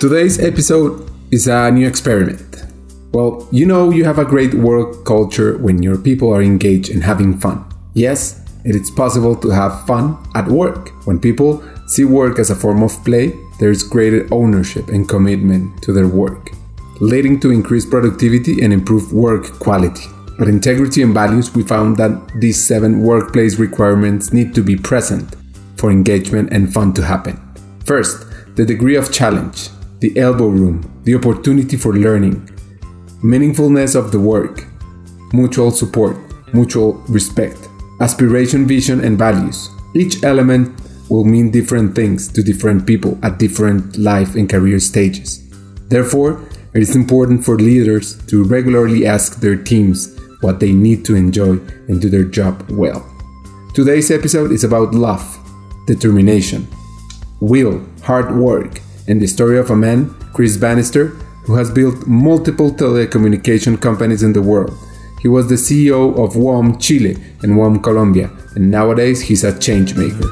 Today's episode is a new experiment. Well, you know you have a great work culture when your people are engaged and having fun. Yes, it is possible to have fun at work. When people see work as a form of play, there is greater ownership and commitment to their work, leading to increased productivity and improved work quality. At Integrity and Values, we found that these seven workplace requirements need to be present for engagement and fun to happen. First, the degree of challenge the elbow room, the opportunity for learning, meaningfulness of the work, mutual support, mutual respect, aspiration, vision, and values. Each element will mean different things to different people at different life and career stages. Therefore, it is important for leaders to regularly ask their teams what they need to enjoy and do their job well. Today's episode is about love, determination, will, hard work, and the story of a man, Chris Bannister, who has built multiple telecommunication companies in the world. He was the CEO of WOM Chile and WOM Colombia, and nowadays he's a changemaker.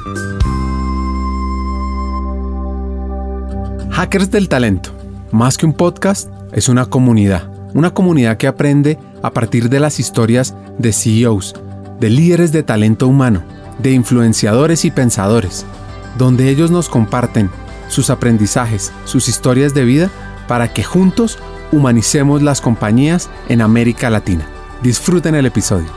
Hackers del Talento, más que un podcast, es una comunidad. Una comunidad que aprende a partir de las historias de CEOs, de líderes de talento humano, de influenciadores y pensadores, donde ellos nos comparten sus aprendizajes, sus historias de vida, para que juntos humanicemos las compañías en América Latina. Disfruten el episodio.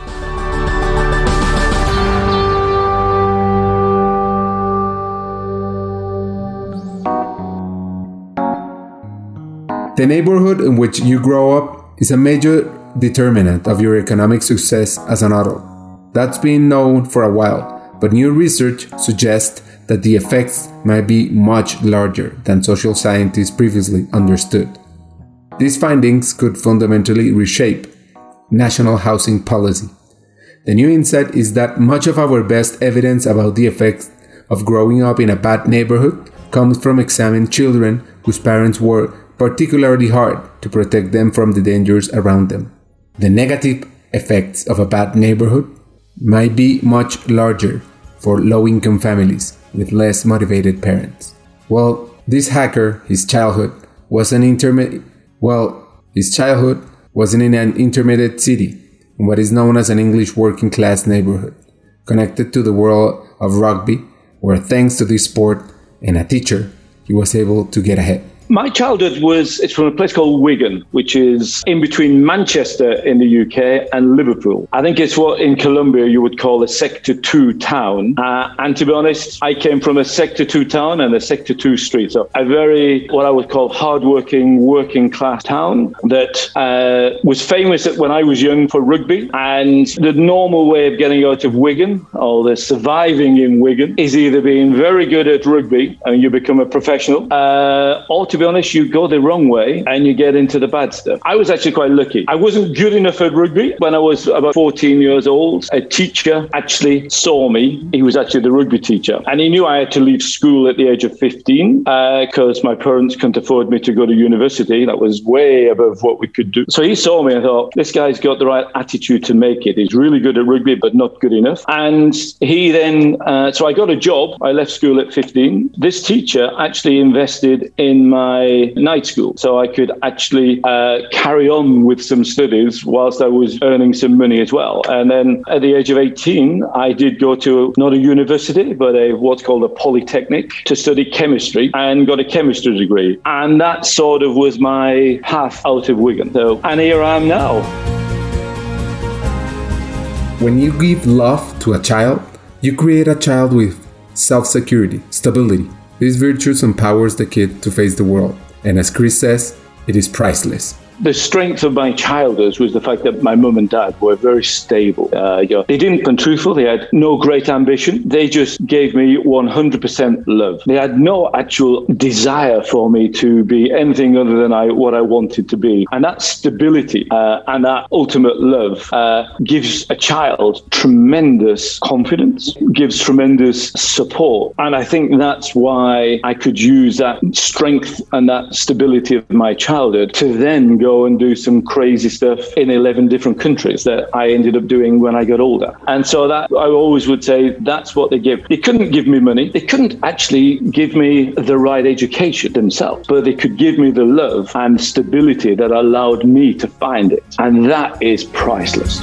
The neighborhood in which you grow up is a major determinant of your economic success as an adult. That's been known for a while, but new research suggests that the effects might be much larger than social scientists previously understood. These findings could fundamentally reshape national housing policy. The new insight is that much of our best evidence about the effects of growing up in a bad neighborhood comes from examining children whose parents worked particularly hard to protect them from the dangers around them. The negative effects of a bad neighborhood might be much larger for low income families with less motivated parents. Well, this hacker, his childhood was an intermediate. Well, his childhood wasn't in an intermediate city, in what is known as an English working class neighborhood, connected to the world of rugby, where thanks to this sport and a teacher, he was able to get ahead. My childhood was it's from a place called Wigan, which is in between Manchester in the UK and Liverpool. I think it's what in Colombia you would call a Sector 2 town. Uh, and to be honest, I came from a Sector 2 town and a Sector 2 street. So a very, what I would call hardworking, working class town that uh, was famous when I was young for rugby. And the normal way of getting out of Wigan or the surviving in Wigan is either being very good at rugby and you become a professional uh, or to be honest, you go the wrong way and you get into the bad stuff. I was actually quite lucky. I wasn't good enough at rugby when I was about 14 years old. A teacher actually saw me. He was actually the rugby teacher. And he knew I had to leave school at the age of 15 because uh, my parents couldn't afford me to go to university. That was way above what we could do. So he saw me and thought, this guy's got the right attitude to make it. He's really good at rugby, but not good enough. And he then, uh, so I got a job. I left school at 15. This teacher actually invested in my my night school. So I could actually uh, carry on with some studies whilst I was earning some money as well. And then at the age of 18, I did go to not a university, but a what's called a polytechnic to study chemistry and got a chemistry degree. And that sort of was my path out of Wigan. So, and here I am now. When you give love to a child, you create a child with self security, stability, these virtues empowers the kid to face the world, and as Chris says, it is priceless the strength of my childhood was the fact that my mum and dad were very stable. Uh, you know, they didn't come truthful. They had no great ambition. They just gave me 100% love. They had no actual desire for me to be anything other than I, what I wanted to be. And that stability uh, and that ultimate love uh, gives a child tremendous confidence, gives tremendous support. And I think that's why I could use that strength and that stability of my childhood to then go go and do some crazy stuff in 11 different countries that I ended up doing when I got older. And so that I always would say that's what they give. They couldn't give me money. They couldn't actually give me the right education themselves, but they could give me the love and stability that allowed me to find it. And that is priceless.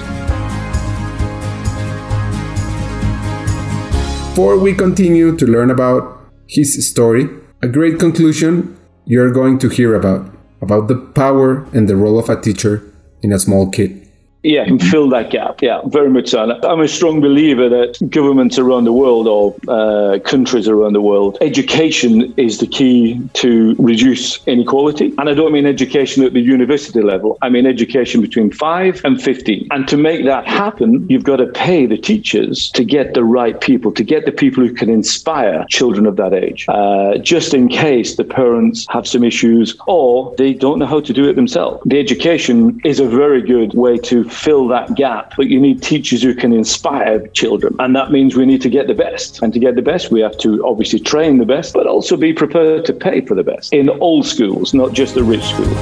Before we continue to learn about his story, a great conclusion you're going to hear about about the power and the role of a teacher in a small kid. Yeah, and fill that gap. Yeah, very much so. I'm a strong believer that governments around the world or uh, countries around the world, education is the key to reduce inequality. And I don't mean education at the university level, I mean education between 5 and 15. And to make that happen, you've got to pay the teachers to get the right people, to get the people who can inspire children of that age, uh, just in case the parents have some issues or they don't know how to do it themselves. The education is a very good way to fill that gap. But you need teachers who can inspire children. And that means we need to get the best. And to get the best, we have to obviously train the best, but also be prepared to pay for the best in all schools, not just the rich schools.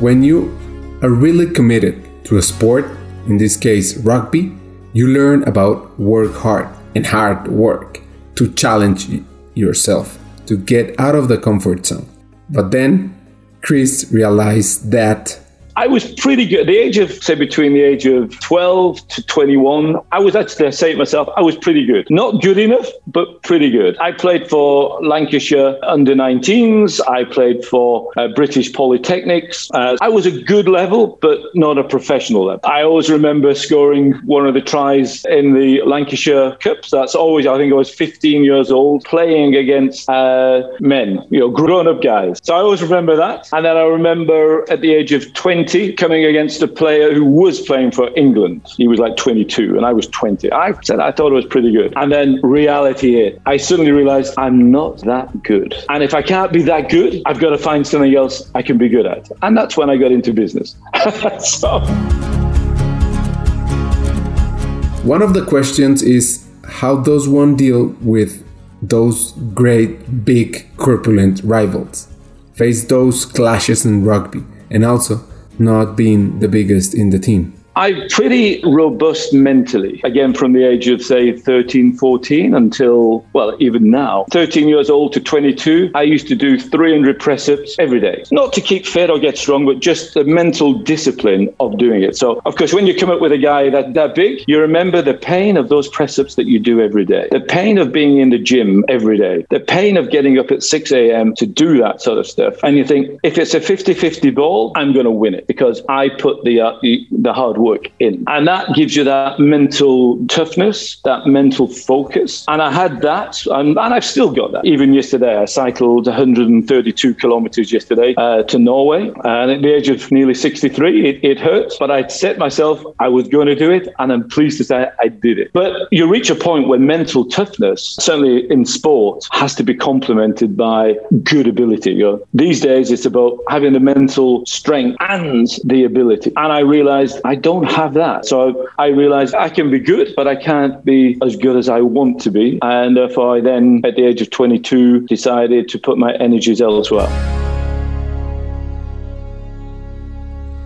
When you are really committed to a sport, in this case rugby, you learn about work hard and hard work to challenge yourself, to get out of the comfort zone. But then Chris realized that I was pretty good. The age of, say, between the age of 12 to 21, I was actually, I say it myself, I was pretty good. Not good enough, but pretty good. I played for Lancashire under 19s. I played for uh, British Polytechnics. Uh, I was a good level, but not a professional level. I always remember scoring one of the tries in the Lancashire Cups. That's always, I think I was 15 years old, playing against uh, men, you know, grown up guys. So I always remember that. And then I remember at the age of 20, 20 coming against a player who was playing for England. He was like 22 and I was 20. I said I thought it was pretty good. And then reality hit. I suddenly realized I'm not that good. And if I can't be that good, I've got to find something else I can be good at. And that's when I got into business. so. One of the questions is how does one deal with those great, big, corpulent rivals? Face those clashes in rugby and also not being the biggest in the team? I'm pretty robust mentally, again, from the age of, say, 13, 14 until, well, even now. 13 years old to 22, I used to do 300 press ups every day. Not to keep fit or get strong, but just the mental discipline of doing it. So, of course, when you come up with a guy that, that big, you remember the pain of those press ups that you do every day, the pain of being in the gym every day, the pain of getting up at 6 a.m. to do that sort of stuff. And you think, if it's a 50 50 ball, I'm going to win it because I put the, uh, the, the hard work work in. And that gives you that mental toughness, that mental focus. And I had that, and, and I've still got that. Even yesterday, I cycled 132 kilometers yesterday uh, to Norway. And at the age of nearly 63, it, it hurts, but I'd set myself, I was going to do it. And I'm pleased to say I did it. But you reach a point where mental toughness, certainly in sport, has to be complemented by good ability. You know, these days, it's about having the mental strength and the ability. And I realized I don't don't have that. So I realized I can be good, but I can't be as good as I want to be. And therefore, I then, at the age of 22, decided to put my energies elsewhere.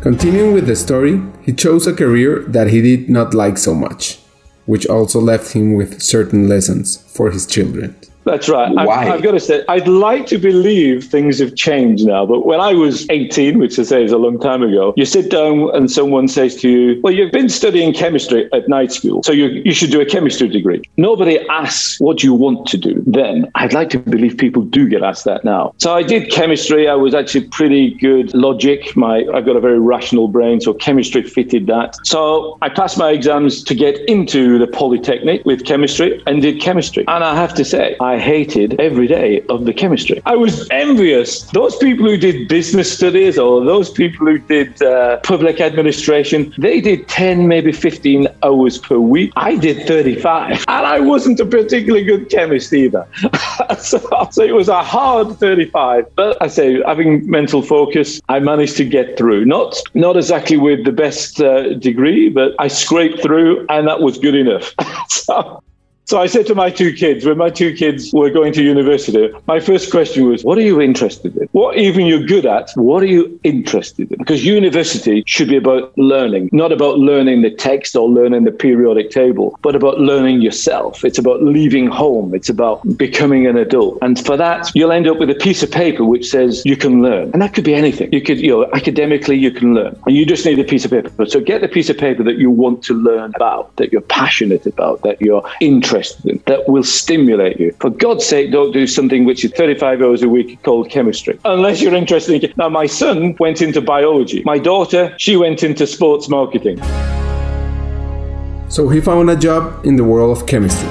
Continuing with the story, he chose a career that he did not like so much, which also left him with certain lessons for his children. That's right. Why? I've, I've, got to say, I'd like to believe things have changed now. But when I was 18, which I say is a long time ago, you sit down and someone says to you, Well, you've been studying chemistry at night school, so you, you should do a chemistry degree. Nobody asks what you want to do then. I'd like to believe people do get asked that now. So I did chemistry. I was actually pretty good logic. My I've got a very rational brain, so chemistry fitted that. So I passed my exams to get into the Polytechnic with chemistry and did chemistry. And I have to say, I hated every day of the chemistry. I was envious. Those people who did business studies or those people who did uh, public administration, they did 10, maybe 15 hours per week. I did 35. And I wasn't a particularly good chemist either. so, so it was a hard 35. But I say, having mental focus, I managed to get through. Not, not exactly with the best uh, degree, but I scraped through and that was good enough. so, So I said to my two kids, when my two kids were going to university, my first question was, What are you interested in? What even you're good at, what are you interested in? Because university should be about learning, not about learning the text or learning the periodic table, but about learning yourself. It's about leaving home. It's about becoming an adult. And for that, you'll end up with a piece of paper which says you can learn. And that could be anything. You could, you know, academically, you can learn. And you just need a piece of paper. So get the piece of paper that you want to learn about, that you're passionate about, that you're interested in, that will stimulate you. For God's sake, don't do something which is 35 hours a week called chemistry, unless you're interested in. Now, my son went into biology. My daughter, she went into sports marketing. So he found a job in the world of chemistry,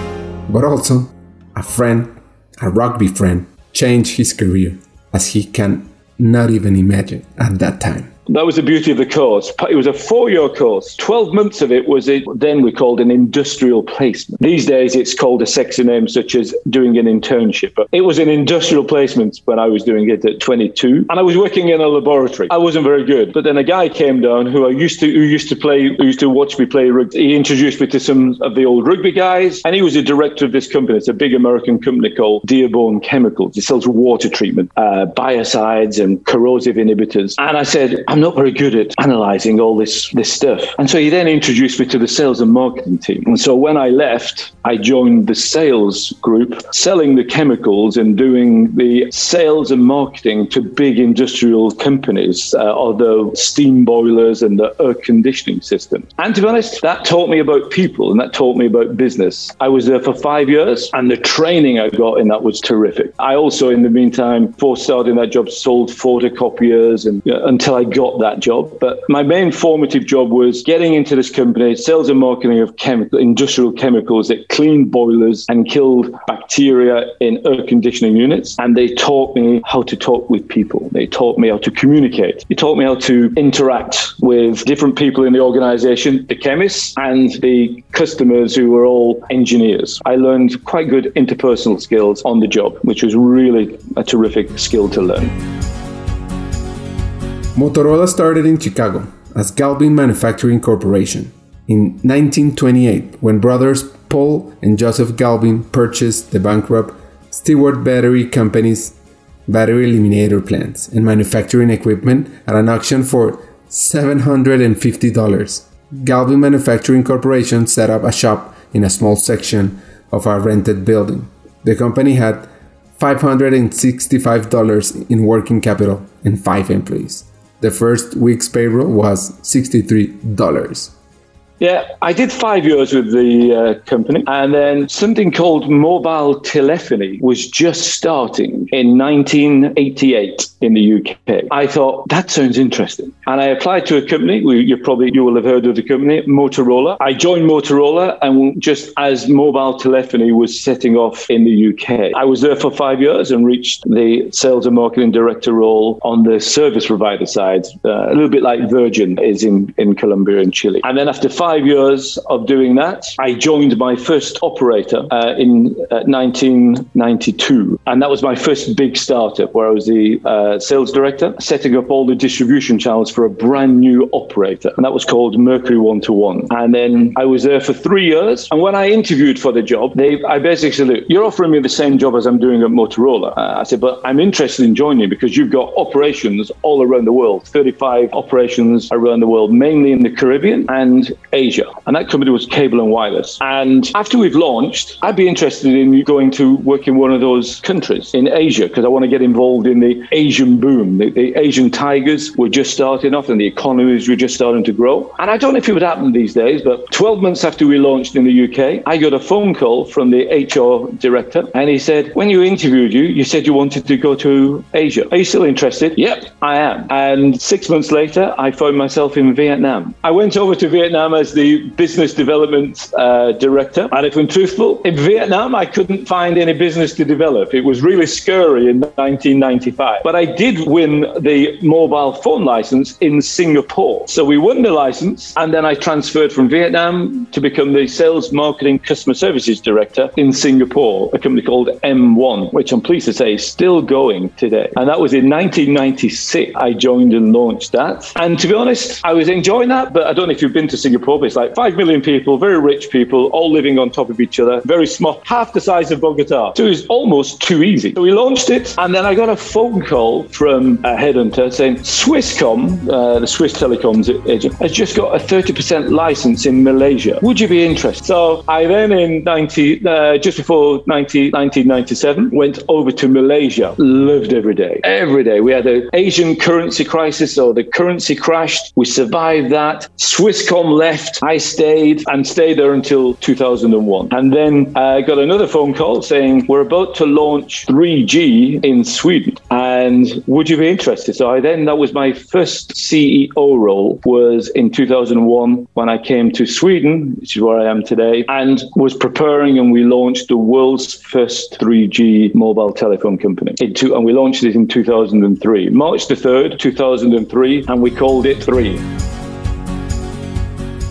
but also a friend, a rugby friend, changed his career as he can not even imagine at that time. That was the beauty of the course. It was a four year course. 12 months of it was then we called an industrial placement. These days it's called a sexy name such as doing an internship. But it was an industrial placement when I was doing it at 22. And I was working in a laboratory. I wasn't very good. But then a guy came down who I used to, who used to play, who used to watch me play rugby. He introduced me to some of the old rugby guys. And he was the director of this company. It's a big American company called Dearborn Chemicals. It sells water treatment, uh, biocides and corrosive inhibitors. And I said, I'm not very good at analyzing all this this stuff. And so he then introduced me to the sales and marketing team. And so when I left, I joined the sales group, selling the chemicals and doing the sales and marketing to big industrial companies, uh, steam boilers and the air conditioning system. And to be honest, that taught me about people and that taught me about business. I was there for five years, and the training I got in that was terrific. I also, in the meantime, before starting that job, sold photocopiers and until I got that job. But my main formative job was getting into this company, sales and marketing of chemical, industrial chemicals that cleaned boilers and killed bacteria in air conditioning units. And they taught me how to talk with people. They taught me how to communicate. They taught me how to interact with different people in the organization, the chemists and the customers who were all engineers. I learned quite good interpersonal skills on the job, which was really a terrific skill to learn. Motorola started in Chicago as Galvin Manufacturing Corporation in 1928 when brothers Paul and Joseph Galvin purchased the bankrupt Stewart Battery Company's battery eliminator plants and manufacturing equipment at an auction for $750. Galvin Manufacturing Corporation set up a shop in a small section of a rented building. The company had $565 in working capital and 5 employees. The first week's payroll was $63. Yeah, I did five years with the uh, company, and then something called mobile telephony was just starting in 1988 in the UK. I thought that sounds interesting, and I applied to a company. You probably you will have heard of the company, Motorola. I joined Motorola, and just as mobile telephony was setting off in the UK, I was there for five years and reached the sales and marketing director role on the service provider side, uh, a little bit like Virgin is in in Colombia and Chile. And then after five five years of doing that, I joined my first operator uh, in uh, 1992. And that was my first big startup where I was the uh, sales director, setting up all the distribution channels for a brand new operator. And that was called Mercury One to One. And then I was there for three years. And when I interviewed for the job, they, I basically said, Look, you're offering me the same job as I'm doing at Motorola. Uh, I said, But I'm interested in joining because you've got operations all around the world, 35 operations around the world, mainly in the Caribbean and Asia. And that company was Cable and Wireless. And after we've launched, I'd be interested in going to work in one of those countries in Asia because I want to get involved in the Asian boom. The, the, Asian tigers were just starting off and the economies were just starting to grow. And I don't know if it would happen these days, but 12 months after we launched in the UK, I got a phone call from the HR director and he said, When you interviewed you, you said you wanted to go to Asia. Are you still interested? Yep, I am. And six months later, I found myself in Vietnam. I went over to Vietnam as the business development uh, director. And if I'm truthful, in Vietnam, I couldn't find any business to develop. It was really scary in 1995. But I did win the mobile phone license in Singapore. So we won the license, and then I transferred from Vietnam to become the sales, marketing, customer services director in Singapore, a company called M1, which I'm pleased to say is still going today. And that was in 1996. I joined and launched that. And to be honest, I was enjoying that, but I don't know if you've been to Singapore job. It's like 5 million people, very rich people, all living on top of each other, very small, half the size of Bogota. So it was almost too easy. So we launched it, and then I got a phone call from a headhunter saying Swisscom, uh, the Swiss telecoms agent, has just got a 30% license in Malaysia. Would you be interested? So I then, in 90, uh, just before 90, 1997, went over to Malaysia, lived every day. Every day. We had an Asian currency crisis, so the currency crashed. We survived that. Swisscom left. I stayed and stayed there until 2001. And then I got another phone call saying, We're about to launch 3G in Sweden. And would you be interested? So I then, that was my first CEO role, was in 2001 when I came to Sweden, which is where I am today, and was preparing and we launched the world's first 3G mobile telephone company. Two, and we launched it in 2003, March the 3rd, 2003, and we called it 3.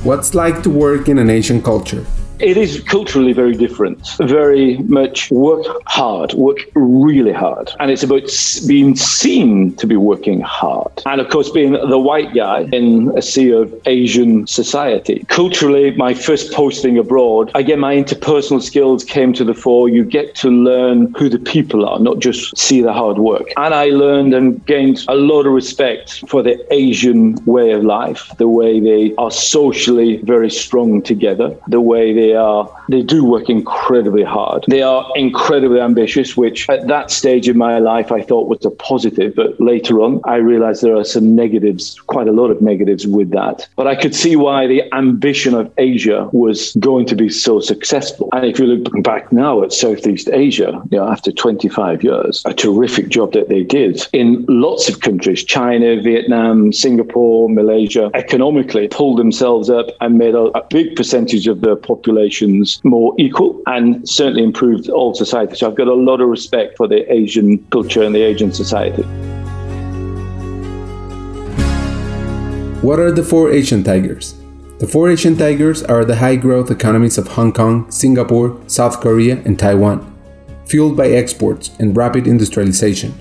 What's like to work in an Asian culture? It is culturally very different. Very much work hard, work really hard. And it's about being seen to be working hard. And of course, being the white guy in a sea of Asian society. Culturally, my first posting abroad, again, my interpersonal skills came to the fore. You get to learn who the people are, not just see the hard work. And I learned and gained a lot of respect for the Asian way of life, the way they are socially very strong together, the way they they are they do work incredibly hard. They are incredibly ambitious, which at that stage in my life I thought was a positive, but later on I realized there are some negatives, quite a lot of negatives with that. But I could see why the ambition of Asia was going to be so successful. And if you look back now at Southeast Asia, you know, after 25 years, a terrific job that they did in lots of countries, China, Vietnam, Singapore, Malaysia, economically pulled themselves up and made a, a big percentage of their population more equal and certainly improved all society. So I've got a lot of respect for the Asian culture and the Asian society. What are the four Asian tigers? The four Asian tigers are the high growth economies of Hong Kong, Singapore, South Korea, and Taiwan. Fueled by exports and rapid industrialization,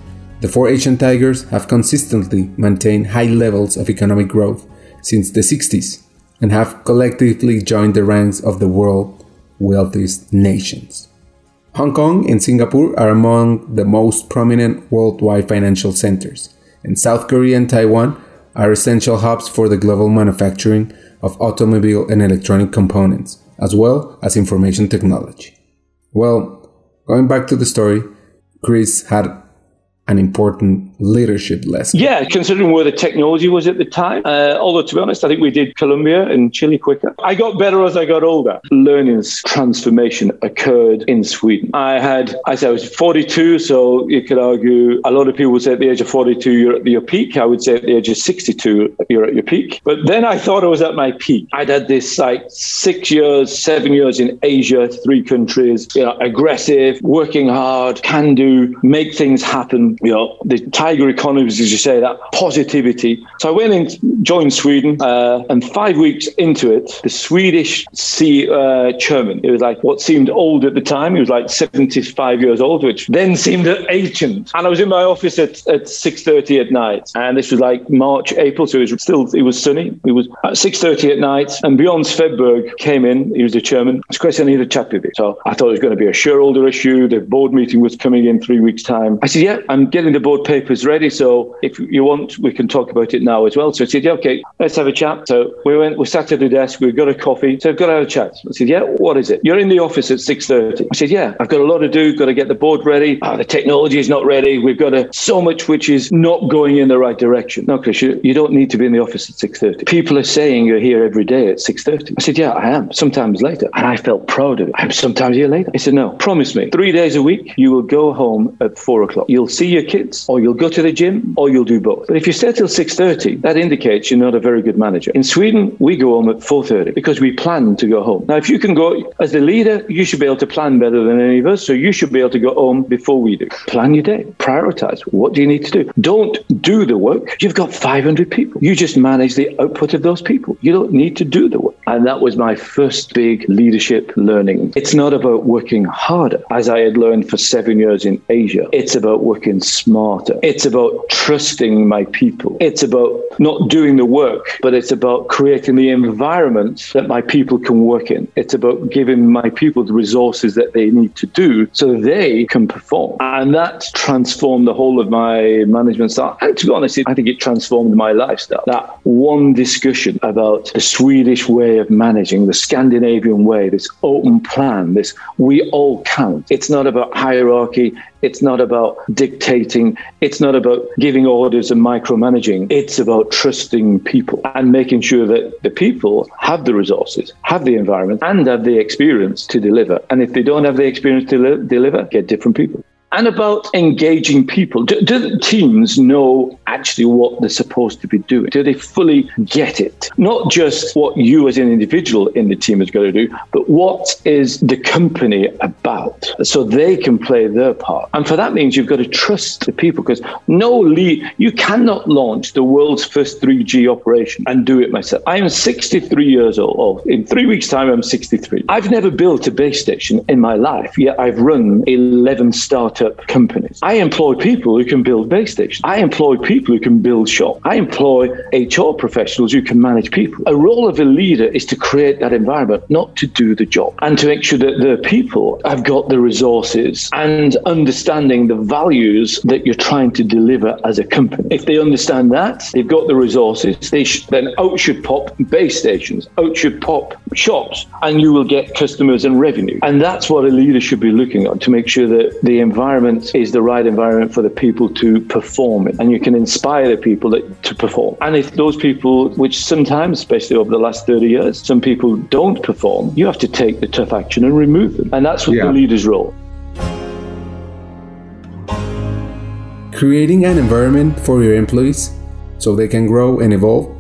the four Asian tigers have consistently maintained high levels of economic growth since the 60s and have collectively joined the ranks of the world's wealthiest nations. Hong Kong and Singapore are among the most prominent worldwide financial centers, and South Korea and Taiwan are essential hubs for the global manufacturing of automobile and electronic components, as well as information technology. Well, going back to the story, Chris had an important leadership lesson. Yeah, considering where the technology was at the time. Uh, although, to be honest, I think we did Colombia and Chile quicker. I got better as I got older. Learning's transformation occurred in Sweden. I had, I said I was 42, so you could argue a lot of people would say at the age of 42, you're at your peak. I would say at the age of 62, you're at your peak. But then I thought I was at my peak. I'd had this like six years, seven years in Asia, three countries, you know, aggressive, working hard, can do, make things happen you know, the tiger economies, as you say, that positivity. So I went and joined Sweden, uh, and five weeks into it, the Swedish C, uh, chairman, it was like what seemed old at the time, he was like 75 years old, which then seemed ancient. And I was in my office at, at 6.30 at night, and this was like March, April, so it was still, it was sunny. It was at 6.30 at night, and Bjorn Svedberg came in, he was the chairman. It's Chris, I need a chat with you. So I thought it was going to be a shareholder issue. The board meeting was coming in three weeks' time. I said, yeah, I'm getting the board papers ready. So if you want, we can talk about it now as well. So I said, yeah, okay, let's have a chat. So we went, we sat at the desk, we got a coffee. So I've got to have a chat. I said, yeah, what is it? You're in the office at 6.30. I said, yeah, I've got a lot to do, got to get the board ready. Oh, the technology is not ready. We've got a, so much which is not going in the right direction. No, Chris, you, you don't need to be in the office at 6.30. People are saying you're here every day at 6.30. I said, yeah, I am. Sometimes later. And I felt proud of it. I'm sometimes here later. He said, no, promise me, three days a week, you will go home at four o'clock. You'll see your kids or you'll go to the gym or you'll do both. But if you stay till 6.30, that indicates you're not a very good manager. In Sweden, we go home at 4.30 because we plan to go home. Now, if you can go as the leader, you should be able to plan better than any of us. So you should be able to go home before we do. Plan your day. Prioritize. What do you need to do? Don't do the work. You've got 500 people. You just manage the output of those people. You don't need to do the work. And that was my first big leadership learning. It's not about working harder, as I had learned for seven years in Asia. It's about working smarter. It's about trusting my people. It's about not doing the work, but it's about creating the environment that my people can work in. It's about giving my people the resources that they need to do so they can perform. And that transformed the whole of my management style. And to be honest, I think it transformed my lifestyle. That one discussion about the Swedish way of managing, the Scandinavian way, this open plan, this we all count. It's not about hierarchy. It's not about dictating. It's not about giving orders and micromanaging. It's about trusting people and making sure that the people have the resources, have the environment, and have the experience to deliver. And if they don't have the experience to li- deliver, get different people and about engaging people. Do, do, the teams know actually what they're supposed to be doing? Do they fully get it? Not just what you as an individual in the team is going to do, but what is the company about so they can play their part. And for that means you've got to trust the people because no lead, you cannot launch the world's first 3G operation and do it myself. I am 63 years old. In three weeks' time, I'm 63. I've never built a base station in my life, yet I've run 11 startups startup companies. I employ people who can build base stations. I employ people who can build shops. I employ HR professionals who can manage people. A role of a leader is to create that environment, not to do the job, and to make sure that the people have got the resources and understanding the values that you're trying to deliver as a company. If they understand that, they've got the resources, they sh- then out should pop base stations, out should pop shops, and you will get customers and revenue. And that's what a leader should be looking at to make sure that the environment environment is the right environment for the people to perform and you can inspire the people that, to perform. And if those people, which sometimes, especially over the last 30 years, some people don't perform, you have to take the tough action and remove them. And that's what yeah. the leader's role. Creating an environment for your employees so they can grow and evolve,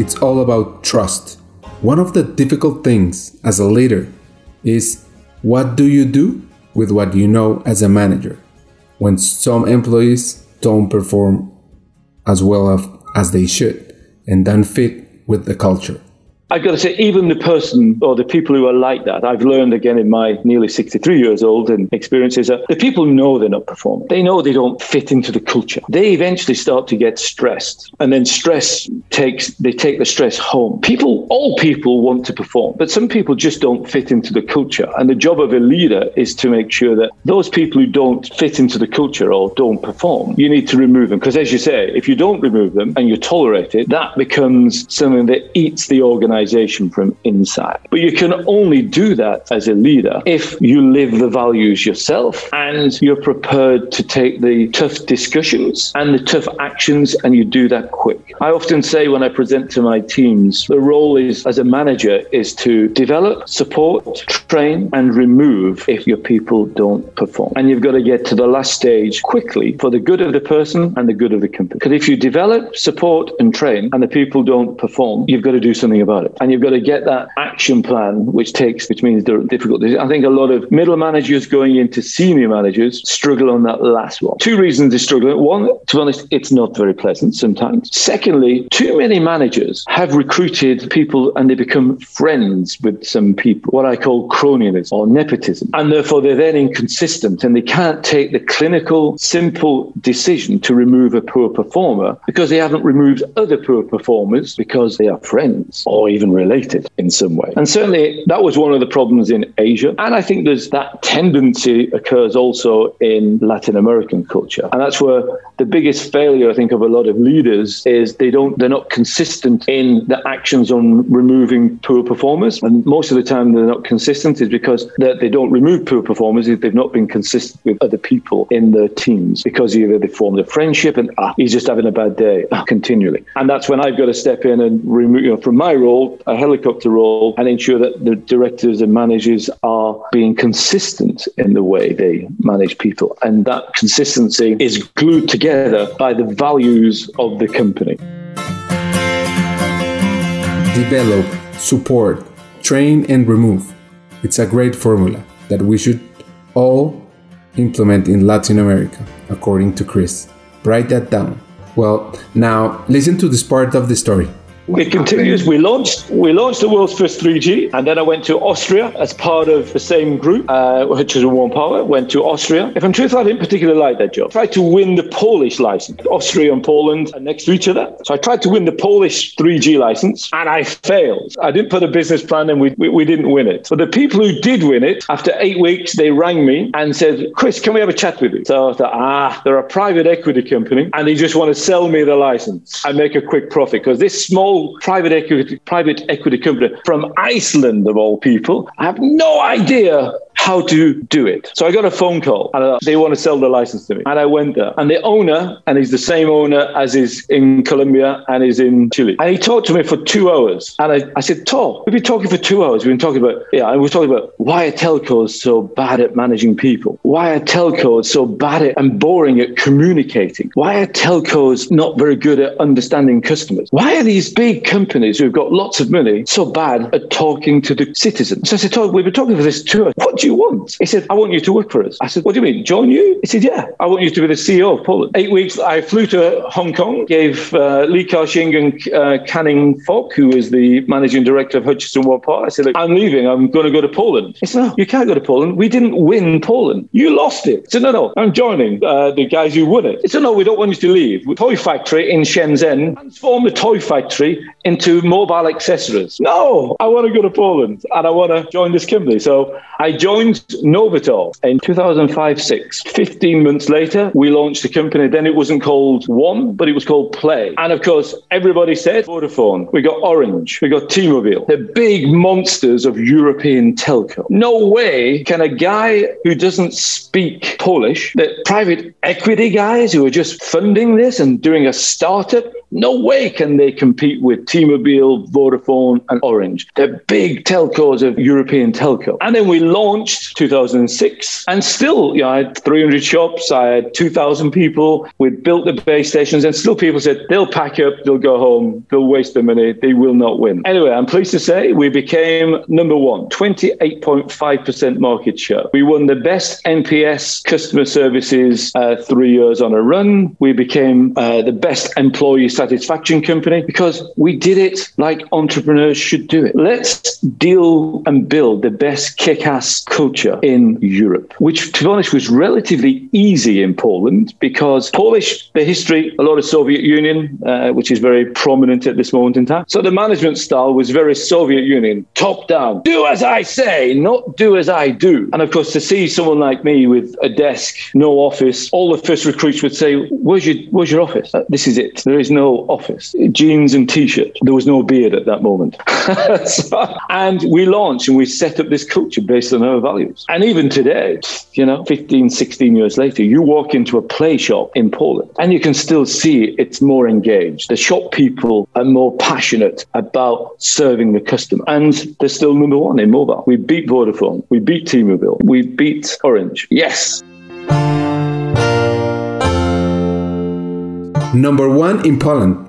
it's all about trust. One of the difficult things as a leader is what do you do with what you know as a manager when some employees don't perform as well as they should and don't fit with the culture. I've got to say, even the person or the people who are like that, I've learned again in my nearly 63 years old and experiences that the people know they're not performing. They know they don't fit into the culture. They eventually start to get stressed, and then stress takes they take the stress home. People, all people want to perform, but some people just don't fit into the culture. And the job of a leader is to make sure that those people who don't fit into the culture or don't perform, you need to remove them. Because as you say, if you don't remove them and you tolerate it, that becomes something that eats the organization organization from inside. But you can only do that as a leader if you live the values yourself and you're prepared to take the tough discussions and the tough actions and you do that quick. I often say when I present to my teams, the role is as a manager is to develop, support, train and remove if your people don't perform. And you've got to get to the last stage quickly for the good of the person and the good of the company. Because if you develop, support and train and the people don't perform, you've got to do something about it it. And you've got to get that action plan, which takes, which means they're difficult. I think a lot of middle managers going into senior managers struggle on that last one. Two reasons they struggle. One, to be honest, it's not very pleasant sometimes. Secondly, too many managers have recruited people and they become friends with some people, what I call cronyism or nepotism. And therefore they're then inconsistent and they can't take the clinical, simple decision to remove a poor performer because they haven't removed other poor performers because they are friends or even related in some way. And certainly that was one of the problems in Asia. And I think there's that tendency occurs also in Latin American culture. And that's where the biggest failure, I think, of a lot of leaders is they don't, they're not consistent in the actions on removing poor performers. And most of the time they're not consistent is because they don't remove poor performers if they've not been consistent with other people in their teams because either they formed a friendship and ah, he's just having a bad day ah, continually. And that's when I've got to step in and remove, you know, from my role, role, a helicopter role, and ensure that the directors and managers are being consistent in the way they manage people. And that consistency is glued together by the values of the company. Develop, support, train, and remove. It's a great formula that we should all implement in Latin America, according to Chris. Write that down. Well, now listen to this part of the story. It continues. We launched we launched the world's first 3G, and then I went to Austria as part of the same group, uh, Hutchison Whampoa. Went to Austria. If I'm truthful, I didn't particularly like that job. Tried to win the Polish license. Austria and Poland are next to each other, so I tried to win the Polish 3G license, and I failed. I didn't put a business plan, and we, we, we didn't win it. But the people who did win it, after eight weeks, they rang me and said, "Chris, can we have a chat with you?" So I thought, ah, they're a private equity company, and they just want to sell me the license and make a quick profit because this small private equity private equity company from Iceland of all people, I have no idea how to do it. So I got a phone call and uh, they want to sell the license to me. And I went there. And the owner, and he's the same owner as is in Colombia and is in Chile. And he talked to me for two hours. And I, I said, Talk. We've been talking for two hours. We've been talking about, yeah, and we're talking about why are telcos so bad at managing people? Why are telcos so bad at and boring at communicating? Why are telcos not very good at understanding customers? Why are these big companies who've got lots of money so bad at talking to the citizens? So I said, We've been talking for this two hours. What do you want? He said, I want you to work for us. I said, What do you mean? Join you? He said, Yeah, I want you to be the CEO of Poland. Eight weeks, I flew to Hong Kong, gave uh, Li Ka-shing and uh, Canning Fok, who is the managing director of Hutchison Whampoa, I said, Look, I'm leaving. I'm going to go to Poland. He said, No, you can't go to Poland. We didn't win Poland. You lost it. I said, No, no, I'm joining uh, the guys who won it. He said, No, we don't want you to leave. Toy factory in Shenzhen, transform the toy factory into mobile accessories. No, I want to go to Poland and I want to join this company. So I joined Novator in 2005 6. 15 months later, we launched the company. Then it wasn't called One, but it was called Play. And of course, everybody said Vodafone. We got Orange. We got T Mobile. The big monsters of European telco. No way can a guy who doesn't speak Polish, that private equity guys who are just funding this and doing a startup, no way can they compete with T-Mobile, Vodafone, and Orange. They're big telcos of European telco. And then we launched 2006, and still, you know, I had 300 shops, I had 2,000 people. We built the base stations, and still people said they'll pack up, they'll go home, they'll waste their money, they will not win. Anyway, I'm pleased to say we became number one, 28.5% market share. We won the best NPS customer services uh, three years on a run. We became uh, the best employee satisfaction company because we did it like entrepreneurs should do it. Let's deal and build the best kick ass culture in Europe, which, to be honest, was relatively easy in Poland because Polish, the history, a lot of Soviet Union, uh, which is very prominent at this moment in time. So the management style was very Soviet Union, top down. Do as I say, not do as I do. And of course, to see someone like me with a desk, no office, all the first recruits would say, "Where's your Where's your office? Uh, this is it. There is no office. Jeans and t-shirt. There was no beard at that moment." so, and we launched and we set up this culture based on our values. And even today, you know, 15, 16 years later, you walk into a play shop in Poland and you can still see it's more engaged. The shop people are more passionate about serving the customer. And they're still number one in mobile. We beat Vodafone. We beat T-Mobile. We beat Orange. Yes. Number one in Poland,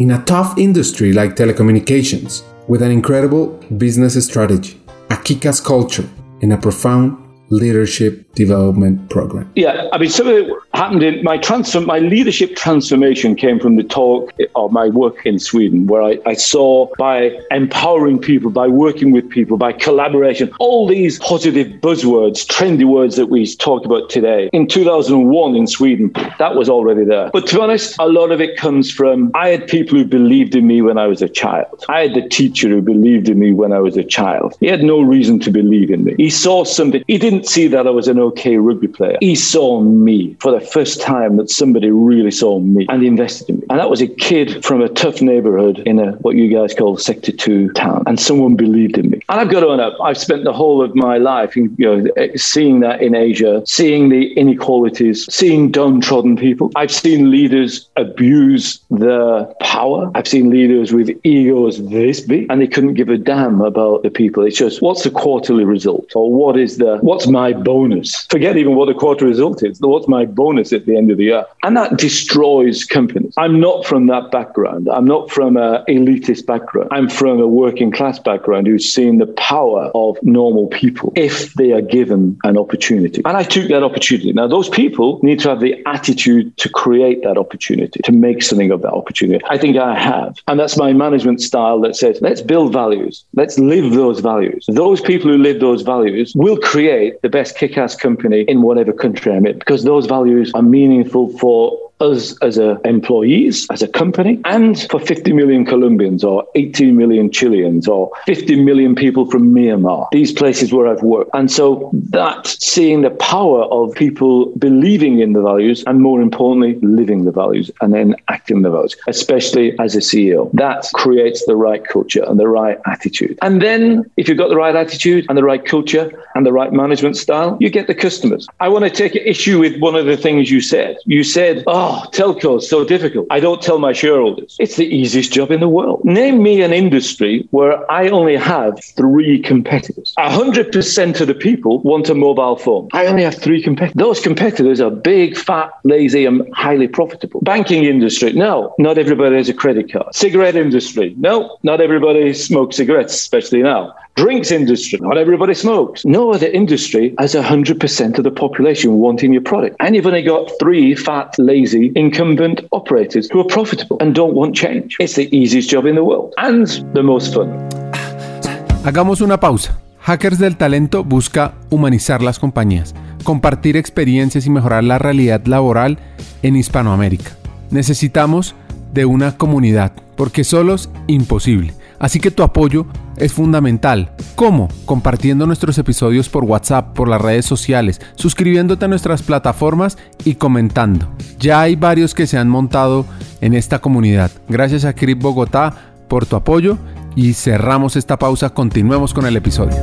in a tough industry like telecommunications, with an incredible business strategy, a kick ass culture, and a profound leadership development program. Yeah, I mean, some of it happened in my transfer. My leadership transformation came from the talk of my work in Sweden, where I, I saw by empowering people, by working with people, by collaboration, all these positive buzzwords, trendy words that we talk about today. In 2001 in Sweden, that was already there. But to be honest, a lot of it comes from I had people who believed in me when I was a child. I had the teacher who believed in me when I was a child. He had no reason to believe in me. He saw something. He didn't see that I was an okay rugby player. He saw me for the first time that somebody really saw me and invested in me. And that was a kid from a tough neighborhood in a what you guys call sector two town. And someone believed in me. And I've got to own up. I've spent the whole of my life, you know, seeing that in Asia, seeing the inequalities, seeing downtrodden people. I've seen leaders abuse their power. I've seen leaders with egos this big, and they couldn't give a damn about the people. It's just what's the quarterly result, or what is the what's my bonus? Forget even what the quarter result is. What's my bonus? at the end of the year. And that destroys companies. I'm not from that background. I'm not from an elitist background. I'm from a working class background who's seen the power of normal people if they are given an opportunity. And I took that opportunity. Now, those people need to have the attitude to create that opportunity, to make something of that opportunity. I think I have. And that's my management style that says, let's build values. Let's live those values. Those people who live those values will create the best kick ass company in whatever country I'm in because those values are meaningful for us as a employees, as a company, and for 50 million Colombians or 18 million Chileans or 50 million people from Myanmar, these places where I've worked. And so that seeing the power of people believing in the values and more importantly, living the values and then acting the values, especially as a CEO, that creates the right culture and the right attitude. And then if you've got the right attitude and the right culture and the right management style, you get the customers. I want to take issue with one of the things you said. You said, oh, Oh, telco is so difficult. I don't tell my shareholders. It's the easiest job in the world. Name me an industry where I only have three competitors. 100% of the people want a mobile phone. I only have three competitors. Those competitors are big, fat, lazy, and highly profitable. Banking industry, no, not everybody has a credit card. Cigarette industry, no, not everybody smokes cigarettes, especially now. Drinks industry, not everybody smokes. No other industry has 100% of the population wanting your product. And you've only got three fat, lazy incumbent operators who are profitable and don't want change. It's the easiest job in the world and the most fun. Hagamos una pausa. Hackers del Talento busca humanizar las compañías, compartir experiencias y mejorar la realidad laboral en Hispanoamérica. Necesitamos de una comunidad, porque solos imposible. Así que tu apoyo es fundamental. ¿Cómo? Compartiendo nuestros episodios por WhatsApp, por las redes sociales, suscribiéndote a nuestras plataformas y comentando. Ya hay varios que se han montado en esta comunidad. Gracias a Crip Bogotá por tu apoyo y cerramos esta pausa. Continuemos con el episodio.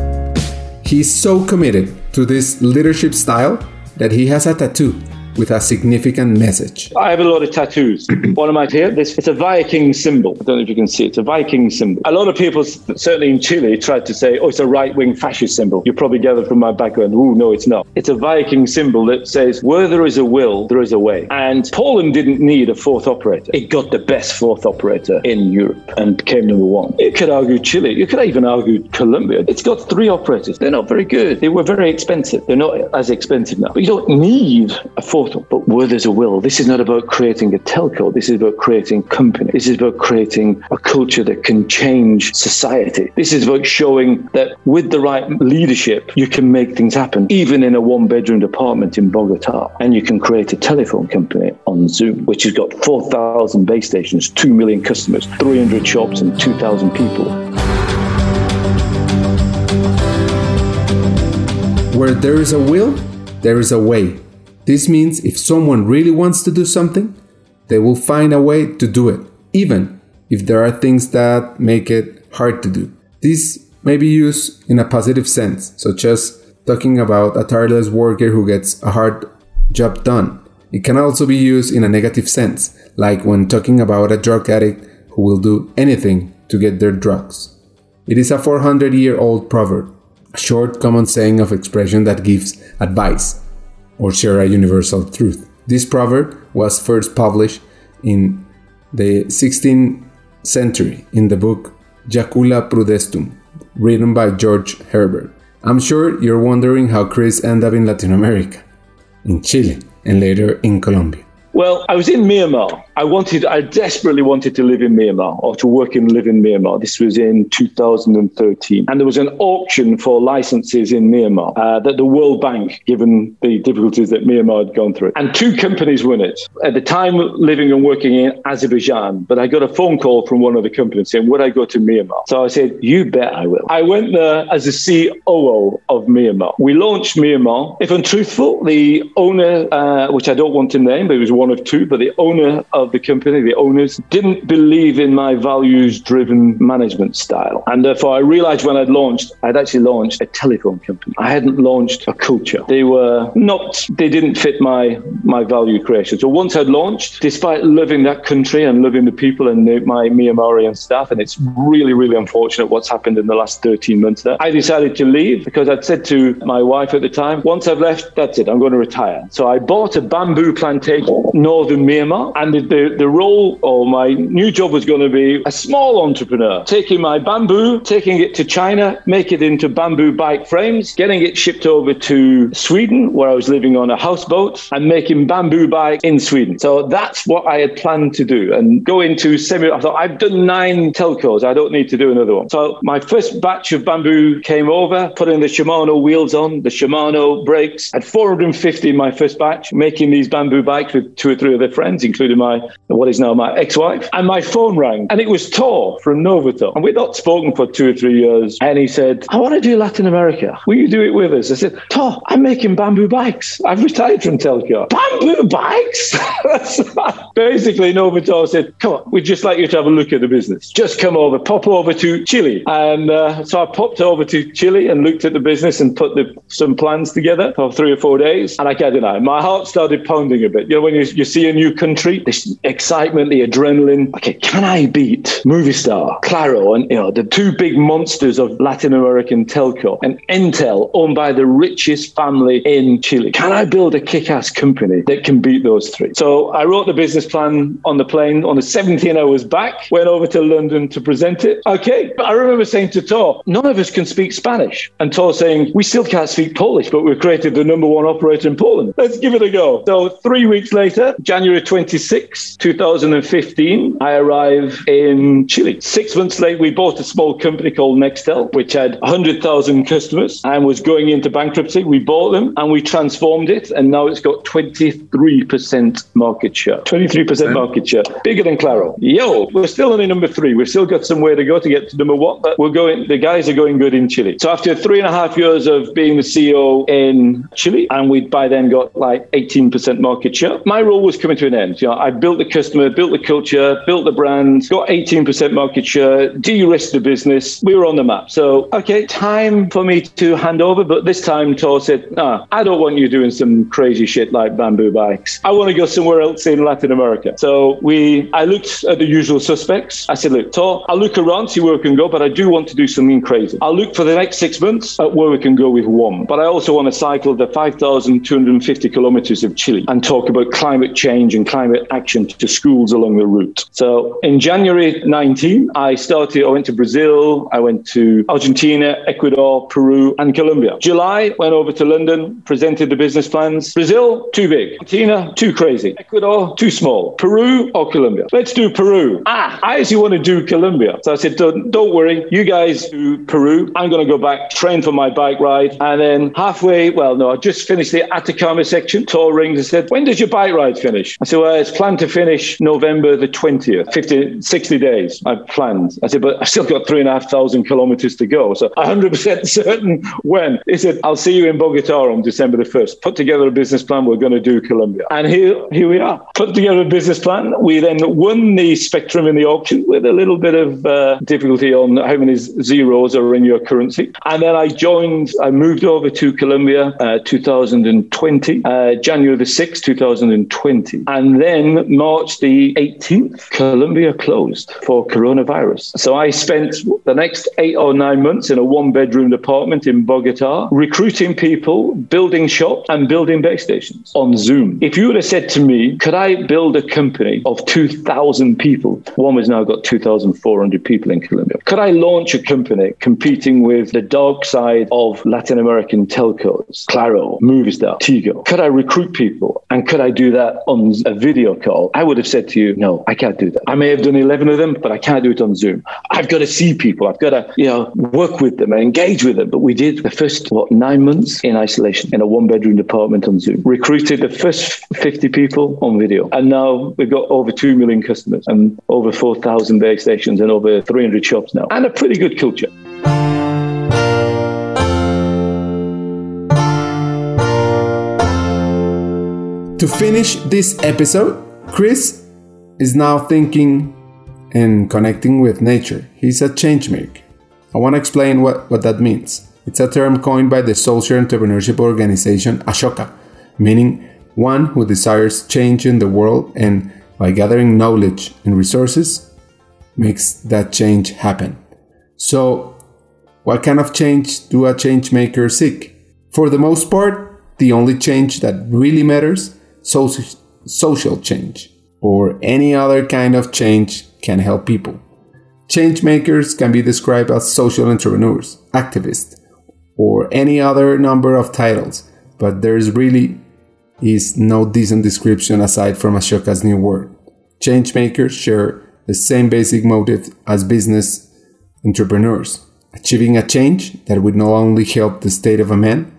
He's so committed to this leadership style that he has a tattoo with a significant message. I have a lot of tattoos. One of my here, this it's a Viking symbol. I don't know if you can see it. It's a Viking symbol. A lot of people, certainly in Chile, tried to say, "Oh, it's a right-wing fascist symbol." You probably gathered from my background. Oh, no, it's not. It's a Viking symbol that says, "Where there is a will, there is a way." And Poland didn't need a fourth operator. It got the best fourth operator in Europe and became number one. You could argue Chile. You could even argue Colombia. It's got three operators. They're not very good. They were very expensive. They're not as expensive now. But you don't need a fourth but where there's a will, this is not about creating a telco. This is about creating company. This is about creating a culture that can change society. This is about showing that with the right leadership, you can make things happen, even in a one bedroom apartment in Bogota. And you can create a telephone company on Zoom, which has got 4,000 base stations, 2 million customers, 300 shops, and 2,000 people. Where there is a will, there is a way. This means if someone really wants to do something, they will find a way to do it, even if there are things that make it hard to do. This may be used in a positive sense, such as talking about a tireless worker who gets a hard job done. It can also be used in a negative sense, like when talking about a drug addict who will do anything to get their drugs. It is a 400 year old proverb, a short common saying of expression that gives advice or share a universal truth. This proverb was first published in the 16th century in the book Jacula Prudentum, written by George Herbert. I'm sure you're wondering how Chris ended up in Latin America, in Chile, and later in Colombia. Well, I was in Myanmar. I wanted, I desperately wanted to live in Myanmar or to work and live in Myanmar. This was in 2013. And there was an auction for licenses in Myanmar uh, that the World Bank, given the difficulties that Myanmar had gone through. And two companies won it. At the time, living and working in Azerbaijan. But I got a phone call from one of the companies saying, Would I go to Myanmar? So I said, You bet I will. I went there as the COO of Myanmar. We launched Myanmar. If I'm truthful, the owner, uh, which I don't want to name, but he was one of two, but the owner of of the company, the owners, didn't believe in my values driven management style. And therefore, I realized when I'd launched, I'd actually launched a telephone company. I hadn't launched a culture. They were not, they didn't fit my, my value creation. So once I'd launched, despite loving that country and loving the people and the, my Myanmarian staff, and it's really, really unfortunate what's happened in the last 13 months there, I decided to leave because I'd said to my wife at the time, once I've left, that's it, I'm going to retire. So I bought a bamboo plantation, northern Myanmar, and the, the, the role or my new job was going to be a small entrepreneur, taking my bamboo, taking it to China, make it into bamboo bike frames, getting it shipped over to Sweden, where I was living on a houseboat, and making bamboo bike in Sweden. So that's what I had planned to do and go into semi. I thought, I've done nine telcos, I don't need to do another one. So my first batch of bamboo came over, putting the Shimano wheels on, the Shimano brakes. I had 450 in my first batch, making these bamboo bikes with two or three other friends, including my what is now my ex-wife. And my phone rang, and it was Tor from Novator. And we'd not spoken for two or three years. And he said, I want to do Latin America. Will you do it with us? I said, Tor, I'm making bamboo bikes. I've retired from Telco. Bamboo bikes? Basically, Novator said, come on, we'd just like you to have a look at the business. Just come over, pop over to Chile. And uh, so I popped over to Chile and looked at the business and put the, some plans together for three or four days. And I can't deny, my heart started pounding a bit. You know, when you, you see a new country, this excitement, the adrenaline. Okay, can I beat Movistar Claro, and you know the two big monsters of Latin American telco, and Entel, owned by the richest family in Chile? Can I build a kick-ass company that can beat those three? So I wrote the business plan on the plane on the 17 hours back. Went over to London to present it. Okay, I remember saying to Tor, none of us can speak Spanish, and Tor saying we still can't speak Polish, but we've created the number one operator in Poland. Let's give it a go. So three weeks later, January 26, 2015, I arrive in Chile. Six months later, we bought a small company called Nextel, which had 100,000 customers and was going into bankruptcy. We bought them and we transformed it, and now it's got 23% market share. 23% market share, bigger than Claro. Yo, we're still only number three. We've still got some way to go to get to number one, but we're going. The guys are going good in Chile. So after three and a half years of being the CEO in Chile, and we'd by then got like 18% market share, my role was coming to an end. You know, I built the customer, built the culture, built the brand, got 18% market share, de-risked the business. We were on the map. So, okay, time for me to hand over. But this time, Tor said, no, I don't want you doing some crazy shit like bamboo bikes. I want to go somewhere else in Latin America. So we, I looked at the usual suspects. I said, look, Tor, I'll look around, see where we can go, but I do want to do something crazy. I'll look for the next six months at where we can go with one. But I also want to cycle the 5,250 kilometers of Chile and talk about climate change and climate action to schools along the route. So in January 19, I started, I went to Brazil, I went to Argentina, Ecuador, Peru, and Colombia. July, went over to London, presented the business plans. Brazil, too big. Argentina, too crazy. Ecuador, too small. Peru or Colombia? Let's do Peru. Ah, I actually want to do Colombia. So I said, don't, don't worry, you guys do Peru. I'm going to go back, train for my bike ride. And then halfway, well, no, I just finished the Atacama section, Tor rings and said, when does your bike ride finish? I said, well, it's planned to finish November the 20th, 50, 60 days. I planned. I said, but I've still got three and a half thousand kilometers to go. So 100% certain when. He said, I'll see you in Bogota on December the 1st. Put together a business plan. We're going to do Colombia. And here, here we are. Put together a business plan. We then won the Spectrum in the auction with a little bit of uh, difficulty on how many zeros are in your currency. And then I joined, I moved over to Colombia uh, 2020, uh, January the 6th, 2020. And then March the 18th, Colombia closed for coronavirus. So I spent the next eight or nine months in a one bedroom apartment in Bogota, recruiting people, building shops, and building base stations on Zoom. If you would have said to me, could I build a company of 2,000 people? One has now got 2,400 people in Colombia. Could I launch a company competing with the dark side of Latin American telcos, Claro, Movistar, Tigo? Could I recruit people and could I do that on a video call? I would have said to you, no, I can't do that. I may have done 11 of them, but I can't do it on Zoom. I've got to see people. I've got to, you know, work with them and engage with them. But we did the first, what, nine months in isolation in a one bedroom apartment on Zoom. Recruited the first 50 people on video. And now we've got over 2 million customers and over 4,000 base stations and over 300 shops now and a pretty good culture. To finish this episode, Chris, is now thinking and connecting with nature. He's a changemaker. I want to explain what, what that means. It's a term coined by the social entrepreneurship organization Ashoka, meaning one who desires change in the world and by gathering knowledge and resources makes that change happen. So, what kind of change do a change maker seek? For the most part, the only change that really matters, social, social change, or any other kind of change can help people. Change makers can be described as social entrepreneurs, activists, or any other number of titles, but there's really is no decent description aside from Ashoka's new word. Changemakers share the same basic motive as business entrepreneurs, achieving a change that would not only help the state of a man,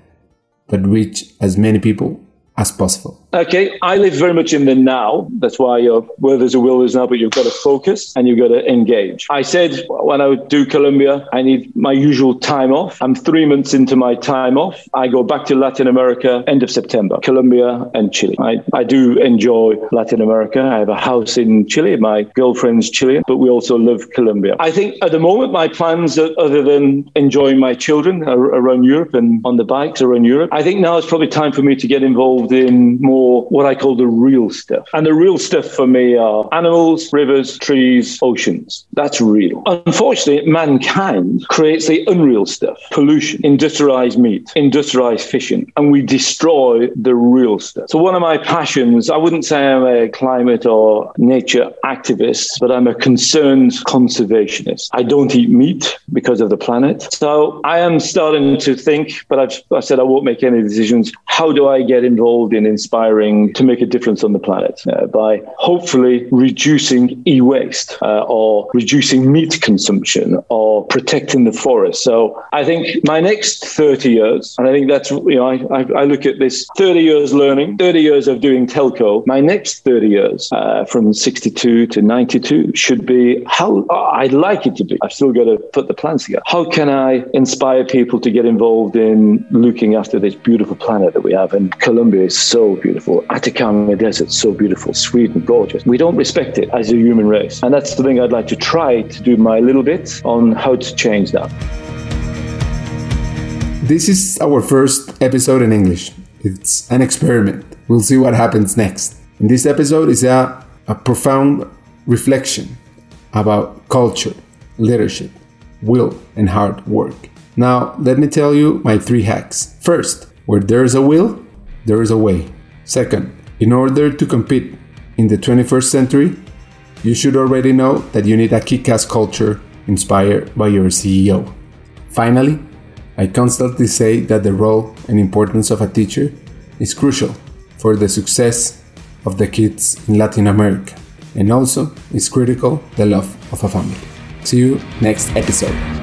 but reach as many people as possible. Okay, I live very much in the now. That's why you're, where there's a will, there's now, but you've got to focus and you've got to engage. I said when I do Colombia, I need my usual time off. I'm three months into my time off. I go back to Latin America end of September, Colombia and Chile. I, I do enjoy Latin America. I have a house in Chile. My girlfriend's Chilean, but we also love Colombia. I think at the moment, my plans, are, other than enjoying my children around Europe and on the bikes around Europe, I think now it's probably time for me to get involved in more what I call the real stuff. And the real stuff for me are animals, rivers, trees, oceans. That's real. Unfortunately, mankind creates the unreal stuff pollution, industrialized meat, industrialized fishing, and we destroy the real stuff. So, one of my passions, I wouldn't say I'm a climate or nature activist, but I'm a concerned conservationist. I don't eat meat because of the planet. So, I am starting to think, but I've, I said I won't make any decisions. How do I get involved in inspiring? to make a difference on the planet uh, by hopefully reducing e-waste uh, or reducing meat consumption or protecting the forest. So I think my next 30 years, and I think that's, you know, I, I, look at this 30 years learning, 30 years of doing telco. My next 30 years uh, from 62 to 92 should be how I'd like it to be. I've still got to put the plans together. How can I inspire people to get involved in looking after this beautiful planet that we have? And Colombia is so beautiful. Atacama Desert, so beautiful. Sweden, gorgeous. We don't respect it as a human race. And that's the thing I'd like to try to do my little bit on how to change that. This is our first episode in English. It's an experiment. We'll see what happens next. In this episode is a, a profound reflection about culture, leadership, will, and hard work. Now, let me tell you my three hacks. First, where there is a will, there is a way. Second, in order to compete in the 21st century, you should already know that you need a kick ass culture inspired by your CEO. Finally, I constantly say that the role and importance of a teacher is crucial for the success of the kids in Latin America, and also is critical the love of a family. See you next episode.